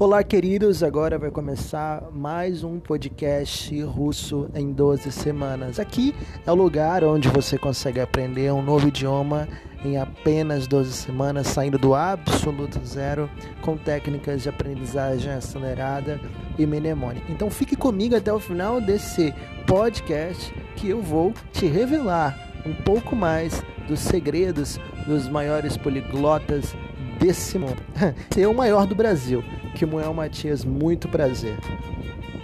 Olá, queridos! Agora vai começar mais um podcast russo em 12 semanas. Aqui é o lugar onde você consegue aprender um novo idioma em apenas 12 semanas, saindo do absoluto zero, com técnicas de aprendizagem acelerada e mnemônica. Então fique comigo até o final desse podcast que eu vou te revelar um pouco mais dos segredos dos maiores poliglotas desse mundo. Ser o maior do Brasil. Kimuel Matias, muito prazer.